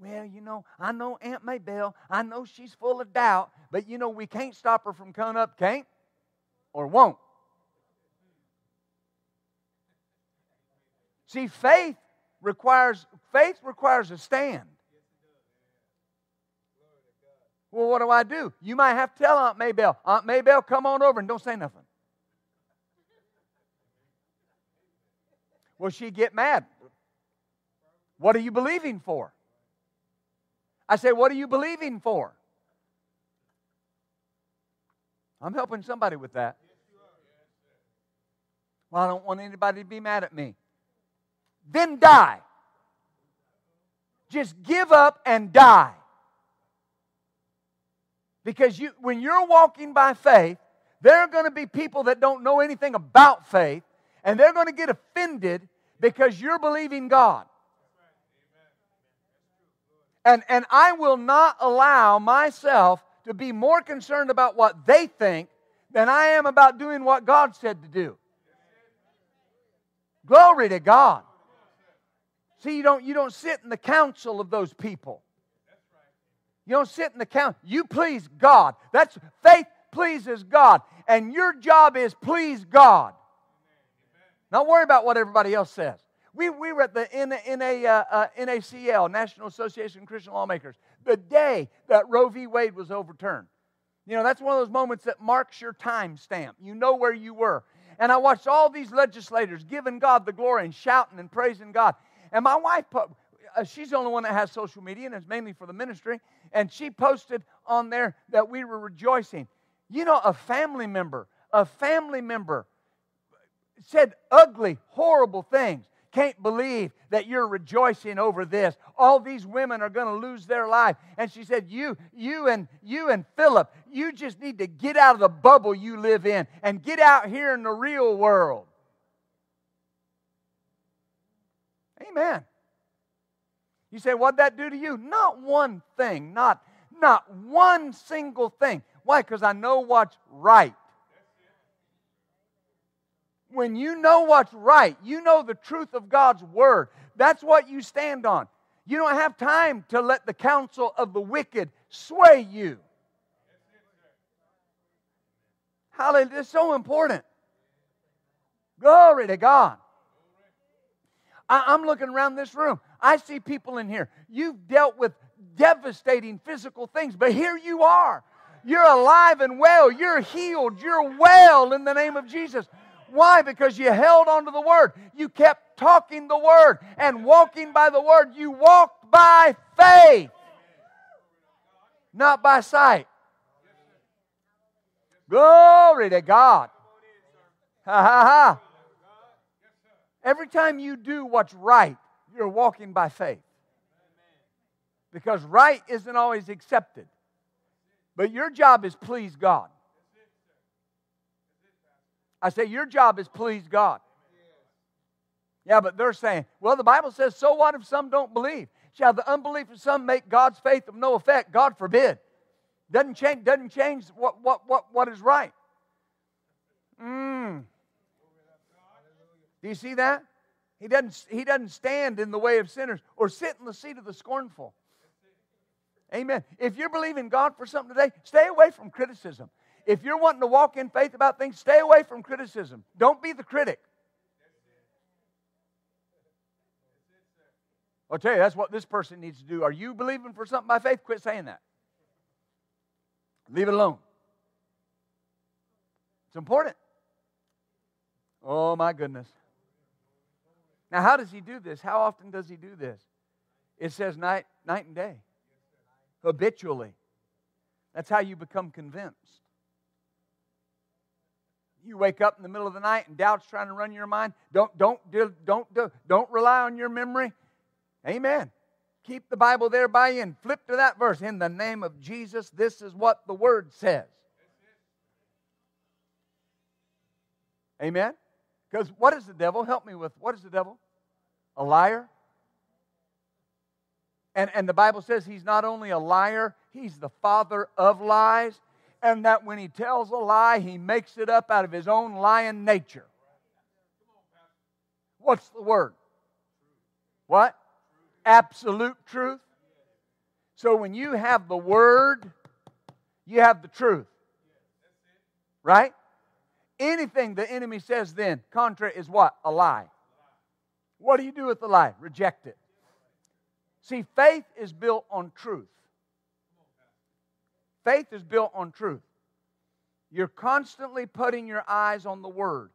Speaker 1: well, you know, I know Aunt Maybell. I know she's full of doubt, but you know, we can't stop her from coming up, can't? Or won't. See, faith requires faith requires a stand. Well, what do I do? You might have to tell Aunt Maybell, Aunt Maybell, come on over and don't say nothing. Will she get mad? What are you believing for? I say, What are you believing for? I'm helping somebody with that. Well, I don't want anybody to be mad at me. Then die. Just give up and die. Because you, when you're walking by faith, there are going to be people that don't know anything about faith, and they're going to get offended because you're believing God. And, and I will not allow myself to be more concerned about what they think than I am about doing what God said to do. Glory to God. See, you don't, you don't sit in the council of those people. You don't sit in the council. You please God. That's faith pleases God. And your job is please God. Not worry about what everybody else says. We, we were at the NA, uh, uh, NACL, National Association of Christian Lawmakers, the day that Roe v. Wade was overturned. You know, that's one of those moments that marks your time stamp. You know where you were. And I watched all these legislators giving God the glory and shouting and praising God. And my wife, uh, she's the only one that has social media, and it's mainly for the ministry. And she posted on there that we were rejoicing. You know, a family member, a family member said ugly, horrible things can't believe that you're rejoicing over this. All these women are going to lose their life. And she said, You, you and you and Philip, you just need to get out of the bubble you live in and get out here in the real world. Amen. You say, what'd that do to you? Not one thing, not, not one single thing. Why? Because I know what's right when you know what's right, you know the truth of God's word. That's what you stand on. You don't have time to let the counsel of the wicked sway you. Hallelujah. It's so important. Glory to God. I, am looking around this room. I see people in here. You've dealt with devastating physical things, but here you are. You're alive and well. You're healed. You're well in the name of Jesus. Why? Because you held on to the Word. You kept talking the Word and walking by the Word. You walked by faith, not by sight. Glory to God. Ha ha ha. Every time you do what's right, you're walking by faith. Because right isn't always accepted. But your job is please God. I say, Your job is please God. Yeah, but they're saying, well, the Bible says, so what if some don't believe? Shall the unbelief of some make God's faith of no effect? God forbid. Doesn't change, doesn't change what, what, what, what is right. Mm. Do you see that? He doesn't, he doesn't stand in the way of sinners or sit in the seat of the scornful. Amen. If you're believing God for something today, stay away from criticism if you're wanting to walk in faith about things, stay away from criticism. Don't be the critic. I'll tell you, that's what this person needs to do. Are you believing for something by faith? Quit saying that. Leave it alone. It's important. Oh, my goodness. Now, how does he do this? How often does he do this? It says night, night and day, habitually. That's how you become convinced you wake up in the middle of the night and doubt's trying to run your mind, don't, don't, don't, don't, do, don't rely on your memory. Amen. Keep the Bible there by you and flip to that verse. In the name of Jesus, this is what the Word says. Amen? Because what is the devil? Help me with what is the devil? A liar? And, and the Bible says he's not only a liar, he's the father of lies and that when he tells a lie, he makes it up out of his own lying nature. What's the word? What? Absolute truth. So when you have the word, you have the truth. Right? Anything the enemy says then, contra is what? A lie. What do you do with the lie? Reject it. See, faith is built on truth. Faith is built on truth. You're constantly putting your eyes on the Word.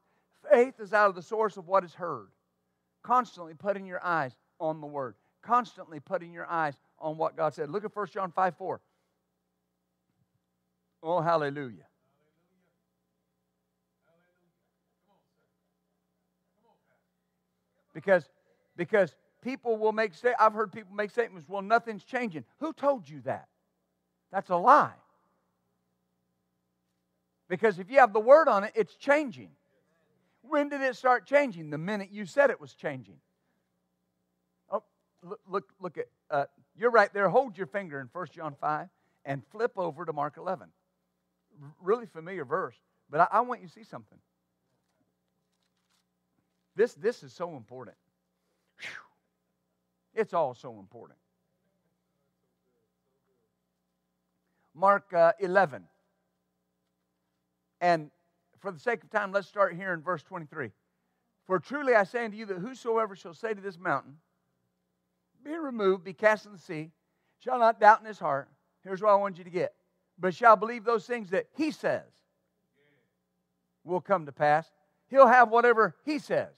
Speaker 1: Faith is out of the source of what is heard. Constantly putting your eyes on the Word. Constantly putting your eyes on what God said. Look at 1 John 5 4. Oh, hallelujah. Because, because people will make, say I've heard people make statements, well, nothing's changing. Who told you that? That's a lie. Because if you have the word on it, it's changing. When did it start changing? The minute you said it was changing. Oh, look, look, look at, uh, you're right there. Hold your finger in 1 John 5 and flip over to Mark 11. R- really familiar verse, but I, I want you to see something. This, this is so important. Whew. It's all so important. Mark uh, 11. And for the sake of time, let's start here in verse 23. For truly I say unto you that whosoever shall say to this mountain, Be removed, be cast in the sea, shall not doubt in his heart. Here's what I want you to get. But shall believe those things that he says will come to pass. He'll have whatever he says.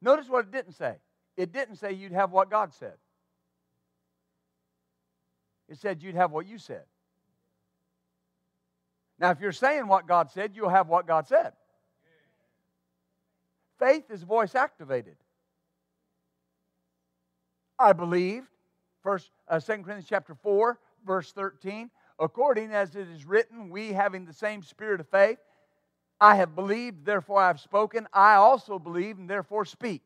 Speaker 1: Notice what it didn't say. It didn't say you'd have what God said. It said you'd have what you said. Now, if you're saying what God said, you'll have what God said. Faith is voice activated. I believed. First, uh, 2 Corinthians chapter 4, verse 13. According as it is written, we having the same spirit of faith, I have believed, therefore I have spoken. I also believe, and therefore speak.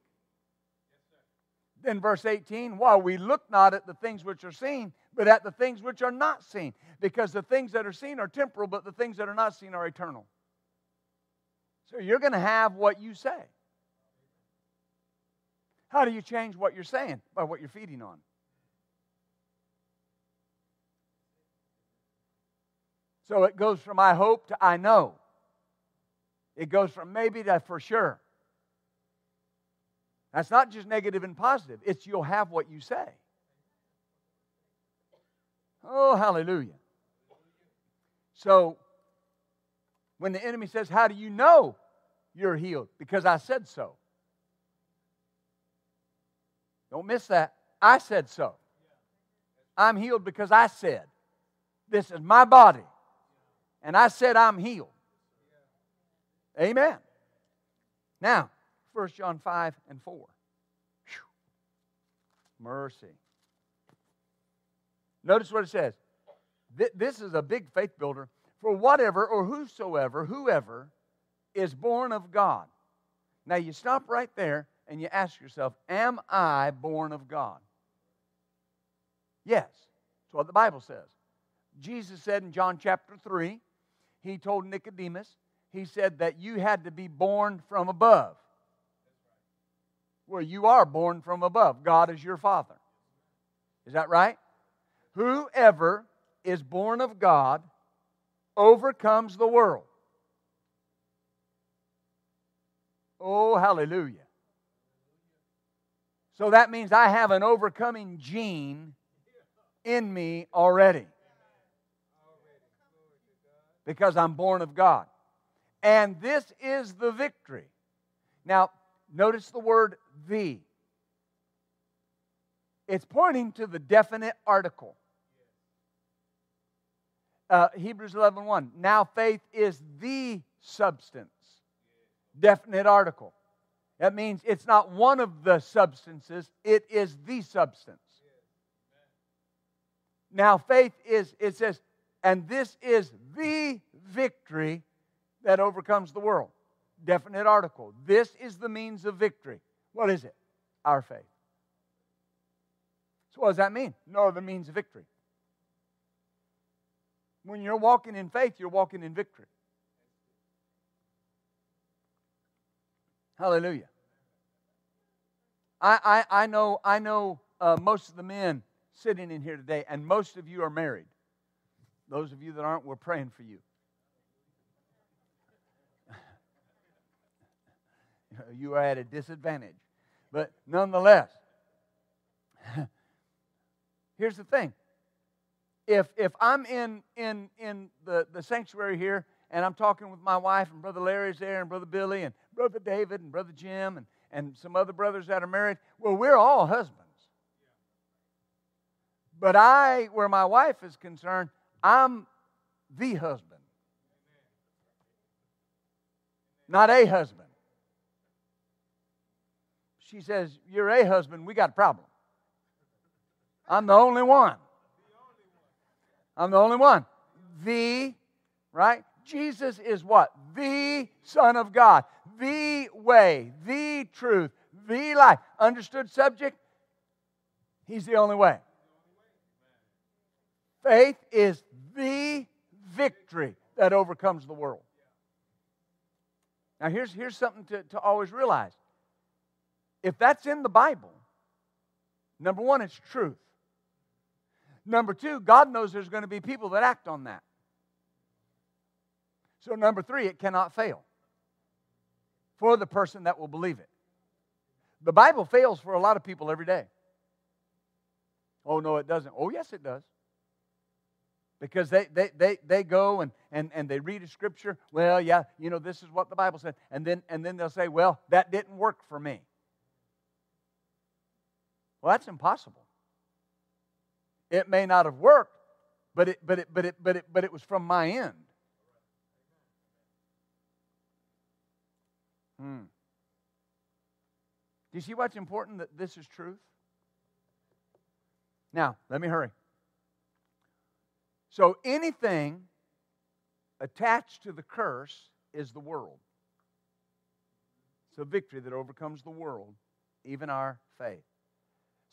Speaker 1: Then verse 18, while we look not at the things which are seen, but at the things which are not seen. Because the things that are seen are temporal, but the things that are not seen are eternal. So you're going to have what you say. How do you change what you're saying? By what you're feeding on. So it goes from I hope to I know. It goes from maybe to for sure. That's not just negative and positive, it's you'll have what you say. Oh, hallelujah. So, when the enemy says, How do you know you're healed? Because I said so. Don't miss that. I said so. I'm healed because I said, This is my body. And I said, I'm healed. Amen. Now, 1 John 5 and 4. Whew. Mercy. Notice what it says. This is a big faith builder. For whatever or whosoever, whoever is born of God. Now you stop right there and you ask yourself, Am I born of God? Yes. That's what the Bible says. Jesus said in John chapter 3, He told Nicodemus, He said that you had to be born from above. Well, you are born from above. God is your Father. Is that right? Whoever is born of God overcomes the world. Oh, hallelujah. So that means I have an overcoming gene in me already. Because I'm born of God. And this is the victory. Now, notice the word the. It's pointing to the definite article uh, Hebrews 11 1. Now faith is the substance. Definite article. That means it's not one of the substances, it is the substance. Now faith is, it says, and this is the victory that overcomes the world. Definite article. This is the means of victory. What is it? Our faith. So, what does that mean? No other means of victory. When you're walking in faith, you're walking in victory. Hallelujah. I, I, I know, I know uh, most of the men sitting in here today, and most of you are married. Those of you that aren't, we're praying for you. you are at a disadvantage. But nonetheless, here's the thing. If, if I'm in, in, in the, the sanctuary here and I'm talking with my wife and Brother Larry's there and Brother Billy and Brother David and Brother Jim and, and some other brothers that are married, well, we're all husbands. But I, where my wife is concerned, I'm the husband, not a husband. She says, You're a husband, we got a problem. I'm the only one. I'm the only one. The, right? Jesus is what? The Son of God, the way, the truth, the life. Understood subject? He's the only way. Faith is the victory that overcomes the world. Now, here's, here's something to, to always realize. If that's in the Bible, number one, it's truth. Number two, God knows there's going to be people that act on that. So, number three, it cannot fail for the person that will believe it. The Bible fails for a lot of people every day. Oh, no, it doesn't. Oh, yes, it does. Because they, they, they, they go and, and, and they read a scripture. Well, yeah, you know, this is what the Bible said. And then, and then they'll say, well, that didn't work for me. Well, that's impossible. It may not have worked, but it, but it, but it, but it, but it was from my end. Hmm. Do you see what's important that this is truth? Now, let me hurry. So, anything attached to the curse is the world. It's victory that overcomes the world, even our faith.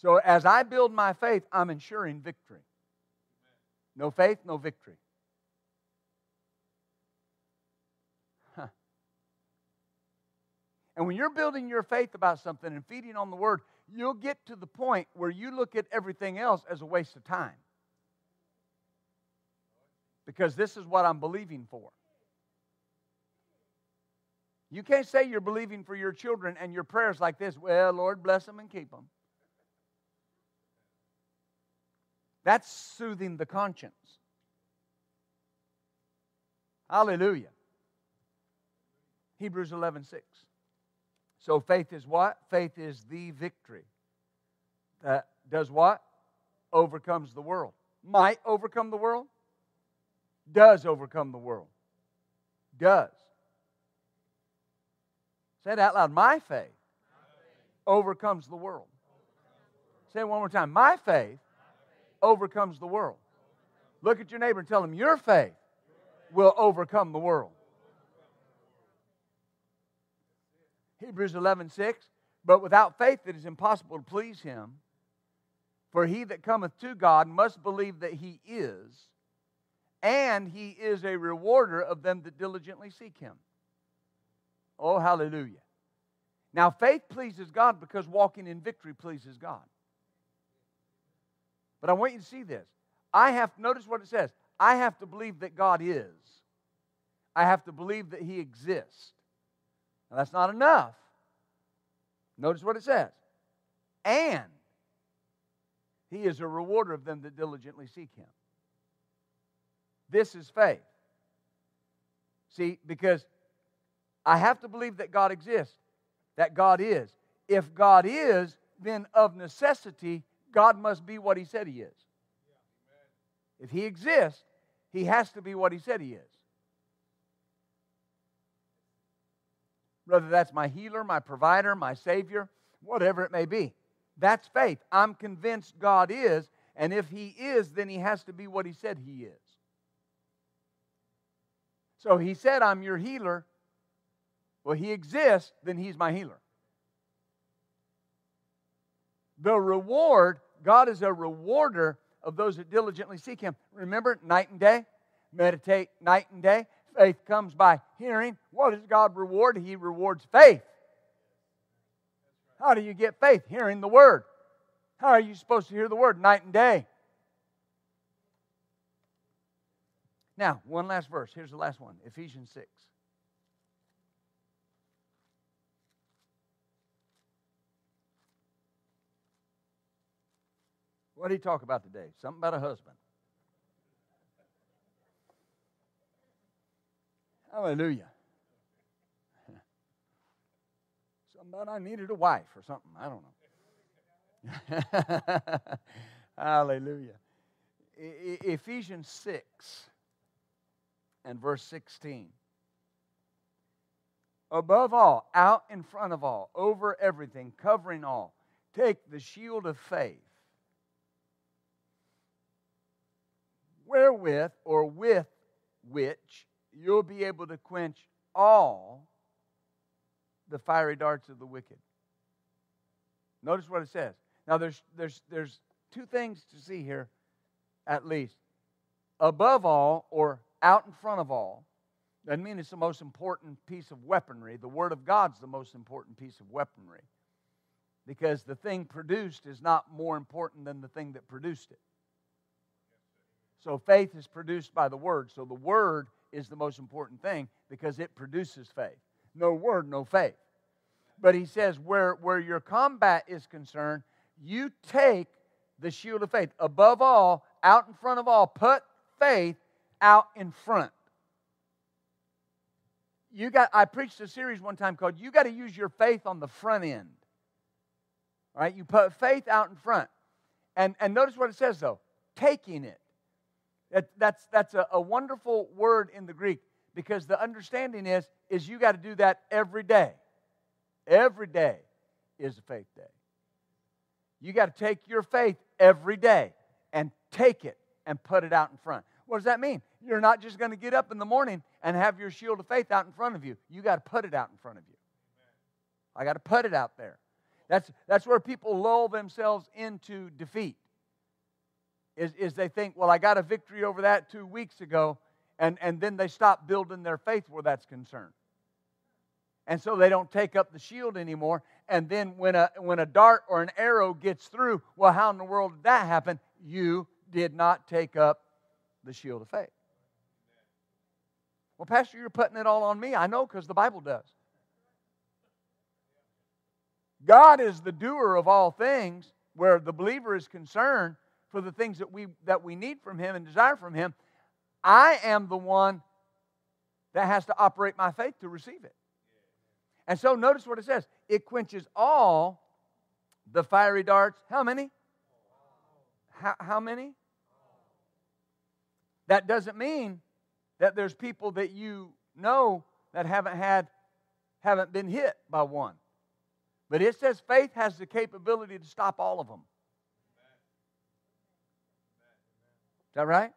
Speaker 1: So, as I build my faith, I'm ensuring victory. No faith, no victory. And when you're building your faith about something and feeding on the word, you'll get to the point where you look at everything else as a waste of time. Because this is what I'm believing for. You can't say you're believing for your children and your prayers like this, well, Lord, bless them and keep them. That's soothing the conscience. Hallelujah. Hebrews 11 6. So faith is what? Faith is the victory. That does what? Overcomes the world. Might overcome the world? Does overcome the world. Does. Say it out loud. My faith overcomes the world. Say it one more time. My faith overcomes the world. Look at your neighbor and tell him, Your faith will overcome the world. Hebrews 11, 6. But without faith it is impossible to please him. For he that cometh to God must believe that he is, and he is a rewarder of them that diligently seek him. Oh, hallelujah. Now, faith pleases God because walking in victory pleases God. But I want you to see this. I have, notice what it says. I have to believe that God is. I have to believe that He exists. Now, that's not enough. Notice what it says. And He is a rewarder of them that diligently seek Him. This is faith. See, because I have to believe that God exists, that God is. If God is, then of necessity, God must be what He said He is. If He exists, He has to be what He said He is. Whether that's my healer, my provider, my Savior, whatever it may be. That's faith. I'm convinced God is, and if He is, then He has to be what He said He is. So He said, I'm your healer. Well, He exists, then He's my healer. The reward, God is a rewarder of those that diligently seek Him. Remember, night and day, meditate night and day. Faith comes by hearing. What does God reward? He rewards faith. How do you get faith? Hearing the Word. How are you supposed to hear the word? Night and day. Now, one last verse. Here's the last one Ephesians 6. What did he talk about today? Something about a husband. Hallelujah. Something about I needed a wife or something. I don't know. Hallelujah. E- Ephesians 6 and verse 16. Above all, out in front of all, over everything, covering all, take the shield of faith wherewith or with which you'll be able to quench all the fiery darts of the wicked. Notice what it says. Now there's there's there's two things to see here at least. Above all or out in front of all doesn't mean it's the most important piece of weaponry. The Word of God's the most important piece of weaponry. Because the thing produced is not more important than the thing that produced it. So faith is produced by the Word. So the Word is the most important thing because it produces faith. No Word, no faith. But he says, where, where your combat is concerned, you take the shield of faith. Above all, out in front of all, put faith out in front. You got I preached a series one time called You Got to Use Your Faith on the Front End. All right, you put faith out in front. And and notice what it says though, taking it. That, that's, that's a, a wonderful word in the Greek because the understanding is, is you got to do that every day. Every day is a faith day. You got to take your faith every day and take it and put it out in front. What does that mean? You're not just going to get up in the morning and have your shield of faith out in front of you. You got to put it out in front of you. I got to put it out there. That's, that's where people lull themselves into defeat is, is they think, well, I got a victory over that two weeks ago, and, and then they stop building their faith where that's concerned. And so they don't take up the shield anymore. And then when a, when a dart or an arrow gets through, well, how in the world did that happen? You did not take up the shield of faith. Well, Pastor, you're putting it all on me. I know because the Bible does. God is the doer of all things where the believer is concerned for the things that we, that we need from Him and desire from Him. I am the one that has to operate my faith to receive it. And so notice what it says it quenches all the fiery darts. How many? How, how many? That doesn't mean that there's people that you know that haven't had haven't been hit by one. But it says faith has the capability to stop all of them. Is that right?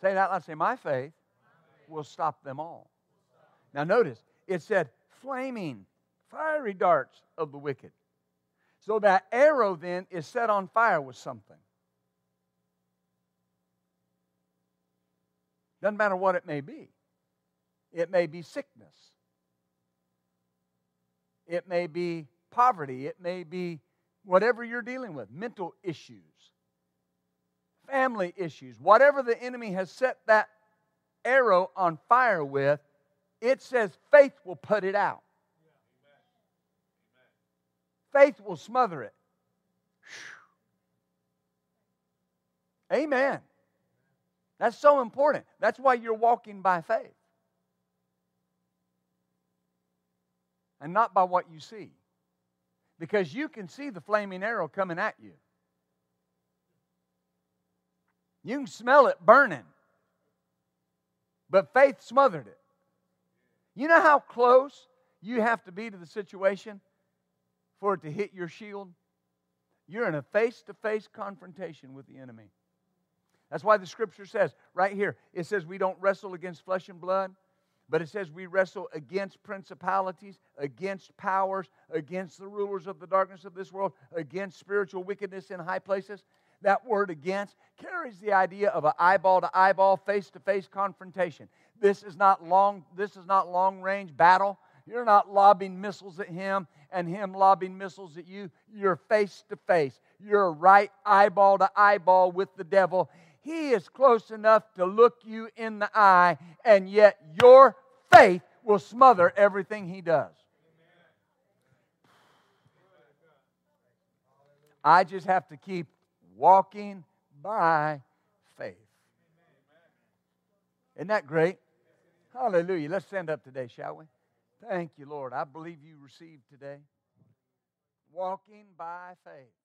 Speaker 1: Say that loud. Say, my faith will stop them all. Now, notice, it said flaming, fiery darts of the wicked. So that arrow then is set on fire with something. Doesn't matter what it may be. It may be sickness. It may be poverty. It may be whatever you're dealing with, mental issues, family issues, whatever the enemy has set that arrow on fire with, it says faith will put it out. Faith will smother it. Amen. That's so important. That's why you're walking by faith and not by what you see because you can see the flaming arrow coming at you. You can smell it burning, but faith smothered it. You know how close you have to be to the situation for it to hit your shield? You're in a face to face confrontation with the enemy. That's why the scripture says, right here, it says we don't wrestle against flesh and blood, but it says we wrestle against principalities, against powers, against the rulers of the darkness of this world, against spiritual wickedness in high places. That word against carries the idea of an eyeball to eyeball, face to face confrontation. This is not long, this is not long range battle. You're not lobbing missiles at him and him lobbing missiles at you. You're face to face. You're right eyeball to eyeball with the devil. He is close enough to look you in the eye, and yet your faith will smother everything he does. I just have to keep walking by faith. Isn't that great? Hallelujah. Let's stand up today, shall we? Thank you, Lord. I believe you received today. Walking by faith.